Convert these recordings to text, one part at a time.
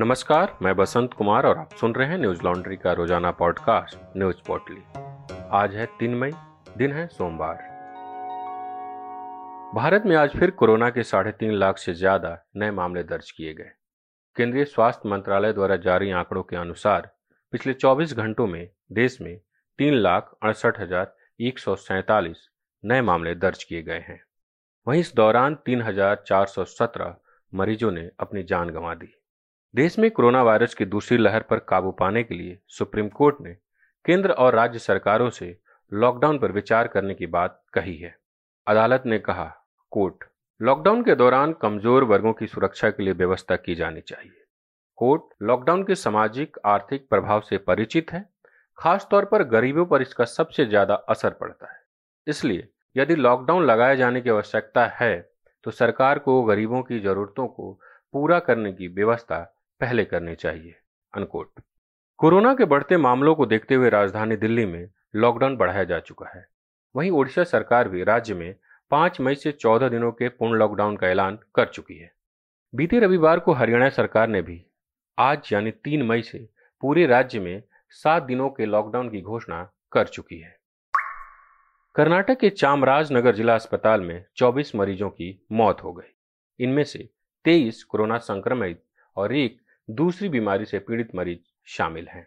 नमस्कार, मैं बसंत कुमार और आप सुन रहे हैं न्यूज़ लॉन्ड्री का रोज़ाना पॉडकास्ट, न्यूज़ पोर्टली। आज है तीन मई, दिन है सोमवार। भारत में आज फिर कोरोना के साढ़े तीन लाख से ज़्यादा नए मामले दर्ज किए गए। केंद्रीय स्वास्थ्य मंत्रालय द्वारा जारी आंकड़ों के अनुसार, पिछले 24 घंटों में देश में तीन लाख अड़सठ हज़ार एक सौ सैतालीस नए मामले दर्ज किए गए हैं। वहीं इस दौरान तीन हज़ार चार सौ सत्रह मरीजों ने अपनी जान गंवा दी। देश में कोरोना वायरस की दूसरी लहर पर काबू पाने के लिए सुप्रीम कोर्ट ने केंद्र और राज्य सरकारों से लॉकडाउन पर विचार करने की बात कही है। अदालत ने कहा, कोर्ट, लॉकडाउन के दौरान कमज़ोर वर्गों की सुरक्षा के लिए व्यवस्था की जानी चाहिए। कोर्ट, लॉकडाउन के सामाजिक, आर्थिक प्रभाव से परिचित है, खासतौर पर गरीबों पर इसका सबसे ज़्यादा असर पड़ता है। इसलिए, यदि लॉकडाउन लगाए जाने की आवश्यकता है तो सरकार को गरीबों की जरूरतों को पूरा करने की व्यवस्था पहले करनी चाहिए अनकोट कोरोना के बढ़ते मामलों को देखते हुए राजधानी दिल्ली में लॉकडाउन बढ़ाया जा चुका है। वहीं ओडिशा सरकार भी राज्य में पाँच मई से चौदह दिनों के पूर्ण लॉकडाउन का ऐलान कर चुकी है। बीते रविवार को हरियाणा सरकार ने भी आज यानी तीन मई से पूरे राज्य में सात दिनों के लॉकडाउन की घोषणा कर चुकी है। कर्नाटक के चामराजनगर जिला अस्पताल में 24 मरीजों की मौत हो गई। इनमें से 23 कोरोना संक्रमित और एक दूसरी बीमारी से पीड़ित मरीज़ शामिल हैं।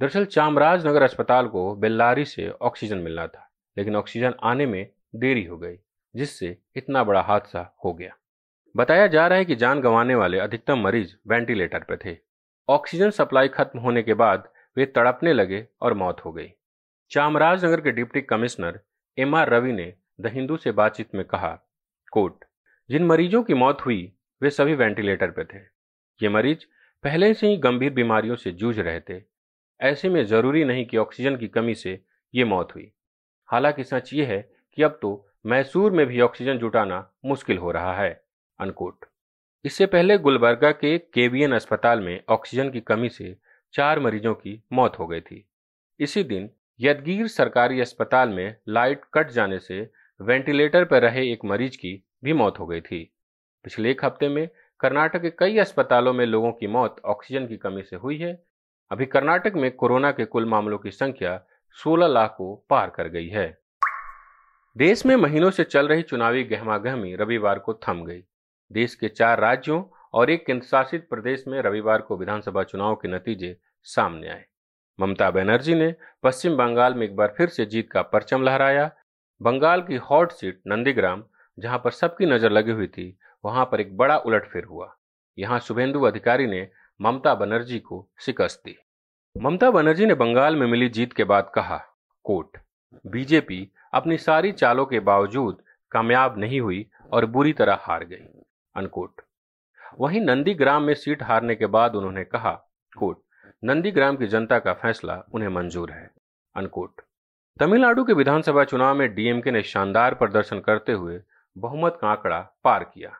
दरअसल चामराजनगर अस्पताल को बेल्लारी से ऑक्सीजन मिलना था, लेकिन ऑक्सीजन आने में देरी हो गई, जिससे इतना बड़ा हादसा हो गया। बताया जा रहा है कि जान गंवाने वाले अधिकतम मरीज़ वेंटिलेटर पर थे। ऑक्सीजन सप्लाई खत्म होने के बाद वे तड़पने लगे और मौत हो गई। चामराजनगर के deputy commissioner M R Ravi ने द हिंदू से बातचीत में कहा कोट जिन मरीजों की मौत हुई, वे सभी वेंटिलेटर पर थे। ये मरीज़ पहले से ही गंभीर बीमारियों से जूझ रहे थे। ऐसे में ज़रूरी नहीं कि ऑक्सीजन की कमी से ये मौत हुई। हालाँकि सच ये है कि अब तो मैसूर में भी ऑक्सीजन जुटाना मुश्किल हो रहा है, अनकोट। इससे पहले गुलबर्गा के केवीएन अस्पताल में ऑक्सीजन की कमी से चार मरीजों की मौत हो गई थी। इसी दिन यदगीर सरकारी अस्पताल में लाइट कट जाने से वेंटिलेटर पर रहे एक मरीज़ की भी मौत हो गई थी। पिछले एक हफ़्ते में कर्नाटक के कई अस्पतालों में लोगों की मौत ऑक्सीजन की कमी से हुई है। अभी कर्नाटक में कोरोना के कुल मामलों की संख्या 16 लाख को पार कर गई है। देश में महीनों से चल रही चुनावी गहमागहमी रविवार को थम गई। देश के चार राज्यों और एक केंद्र शासित प्रदेश में रविवार को विधानसभा चुनाव के नतीजे सामने आए। ममता बनर्जी ने पश्चिम बंगाल में एक बार फिर से जीत का परचम लहराया। बंगाल की हॉट सीट नंदीग्राम, जहाँ पर सबकी नज़र लगी हुई थी वहाँ पर एक बड़ा उलटफेर हुआ। यहाँ शुभेंदु अधिकारी ने ममता बनर्जी को शिकस्त दी। ममता बनर्जी ने बंगाल में मिली जीत के बाद कहा कोट बीजेपी अपनी सारी चालों के बावजूद कामयाब नहीं हुई और बुरी तरह हार गई। अनकोट। वहीं नंदीग्राम में सीट हारने के बाद उन्होंने कहा कोट नंदीग्राम की जनता का फैसला उन्हें मंजूर है। अनकोट। तमिलनाडु के विधानसभा चुनाव में डीएमके ने शानदार प्रदर्शन करते हुए बहुमत का आंकड़ा पार किया।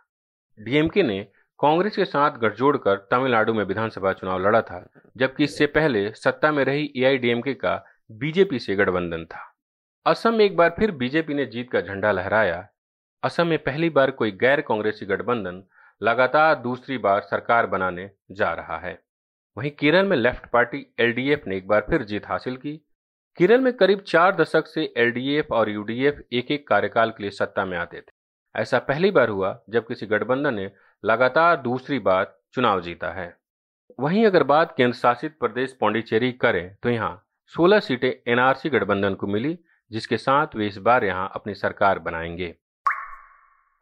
डीएमके ने कांग्रेस के साथ गठजोड़ कर तमिलनाडु में विधानसभा चुनाव लड़ा था, जबकि इससे पहले सत्ता में रही एआईडीएमके का बीजेपी से गठबंधन था। असम में एक बार फिर बीजेपी ने जीत का झंडा लहराया। असम में पहली बार कोई गैर कांग्रेसी गठबंधन लगातार दूसरी बार सरकार बनाने जा रहा है। वहीं केरल में लेफ़्ट पार्टी एलडीएफ ने एक बार फिर जीत हासिल की। केरल में करीब चार दशक से एलडीएफ और यूडीएफ एक एक कार्यकाल के लिए सत्ता में आते थे। ऐसा पहली बार हुआ जब किसी गठबंधन ने लगातार दूसरी बार चुनाव जीता है। वहीं अगर बात केंद्र शासित प्रदेश पौंडीचेरी करें तो यहाँ 16 सीटें एनआरसी गठबंधन को मिली, जिसके साथ वे इस बार यहाँ अपनी सरकार बनाएँगे।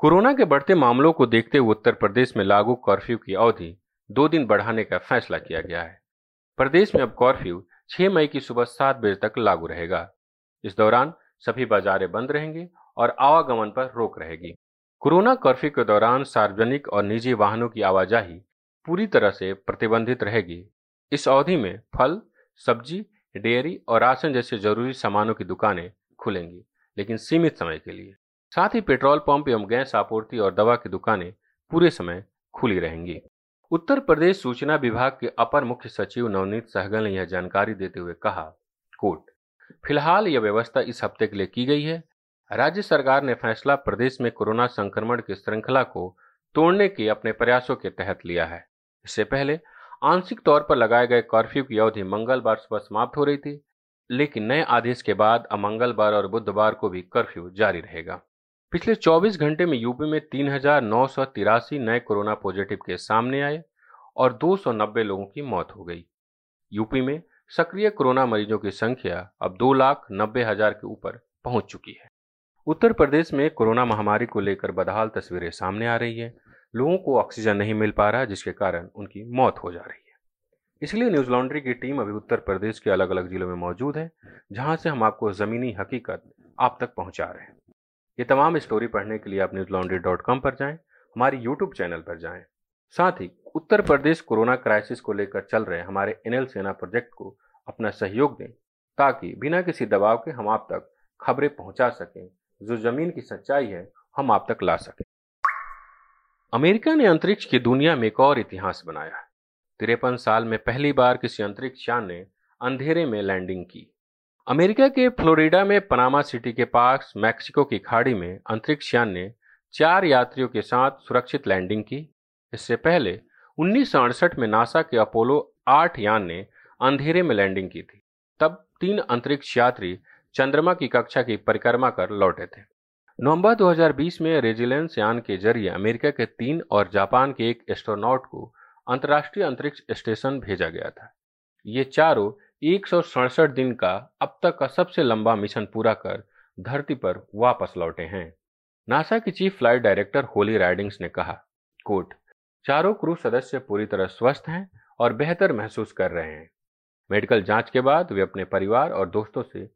कोरोना के बढ़ते मामलों को देखते हुए उत्तर प्रदेश में लागू कर्फ्यू की अवधि दो दिन बढ़ाने का फैसला किया गया है। प्रदेश में अब कर्फ्यू 6 मई की सुबह सात बजे तक लागू रहेगा। इस दौरान सभी बाजारें बंद रहेंगे और आवागमन पर रोक रहेगी। कोरोना कर्फ्यू के दौरान सार्वजनिक और निजी वाहनों की आवाजाही पूरी तरह से प्रतिबंधित रहेगी। इस अवधि में फल, सब्ज़ी, डेयरी और राशन जैसे ज़रूरी सामानों की दुकानें खुलेंगी, लेकिन सीमित समय के लिए। साथ ही पेट्रोल पंप एवं गैस आपूर्ति और दवा की दुकानें पूरे समय खुली रहेंगी। उत्तर प्रदेश सूचना विभाग के अपर मुख्य सचिव नवनीत सहगल ने यह जानकारी देते हुए कहा, कोर्ट, फ़िलहाल यह व्यवस्था इस हफ़्ते के लिए की गई है राज्य सरकार ने फैसला प्रदेश में कोरोना संक्रमण की श्रृंखला को तोड़ने के अपने प्रयासों के तहत लिया है। इससे पहले आंशिक तौर पर लगाए गए कर्फ्यू की अवधि मंगलवार सुबह समाप्त हो रही थी, लेकिन नए आदेश के बाद अब मंगलवार और बुधवार को भी कर्फ्यू जारी रहेगा। पिछले 24 घंटे में यूपी में तीन हज़ार नौ सौ तिरासी नए कोरोना पॉजिटिव केस सामने आए और 290 लोगों की मौत हो गई। यूपी में सक्रिय कोरोना मरीजों की संख्या अब दो लाख नब्बे हज़ार के ऊपर पहुँच चुकी है। उत्तर प्रदेश में कोरोना महामारी को लेकर बदहाल तस्वीरें सामने आ रही है। लोगों को ऑक्सीजन नहीं मिल पा रहा, जिसके कारण उनकी मौत हो जा रही है। इसलिए न्यूज़ लॉन्ड्री की टीम अभी उत्तर प्रदेश के अलग अलग जिलों में मौजूद है, जहाँ से हम आपको ज़मीनी हकीकत आप तक पहुँचा रहे हैं। ये तमाम स्टोरी पढ़ने के लिए आप न्यूज़ लॉन्ड्री डॉट कॉम पर जाएँ, हमारी यूट्यूब चैनल पर जाएँ। साथ ही उत्तर प्रदेश कोरोना क्राइसिस को लेकर चल रहे हमारे एनएल सेना प्रोजेक्ट को अपना सहयोग दें, ताकि बिना किसी दबाव के हम आप तक खबरें पहुँचा सकें जो ज़मीन की सच्चाई है, हम आप तक ला सकें। अमेरिका ने अंतरिक्ष की दुनिया में एक और इतिहास बनाया। तिरपन साल में पहली बार किसी अंतरिक्ष यान ने अंधेरे में लैंडिंग की। अमेरिका के फ्लोरिडा में पनामा सिटी के पास, मैक्सिको की खाड़ी में अंतरिक्ष यान ने चार यात्रियों के साथ सुरक्षित लैंडिंग की। इससे पहले उन्नीस सौ अड़सठ में नासा के अपोलो आठ यान ने अंधेरे में लैंडिंग की थी। तब तीन अंतरिक्ष यात्री चंद्रमा की कक्षा की परिक्रमा कर लौटे थे। नवंबर 2020 में रेजिलेंस यान के ज़रिए अमेरिका के तीन और जापान के एक एस्ट्रोनॉट को अंतर्राष्ट्रीय अंतरिक्ष स्टेशन भेजा गया था। ये चारों एक दिन का अब तक का सबसे लंबा मिशन पूरा कर धरती पर वापस लौटे हैं। नासा की chief flight director Holly Ridings ने कहा, कोट, चारों क्रू सदस्य पूरी तरह स्वस्थ हैं और बेहतर महसूस कर रहे हैं। मेडिकल जाँच के बाद वे अपने परिवार और दोस्तों से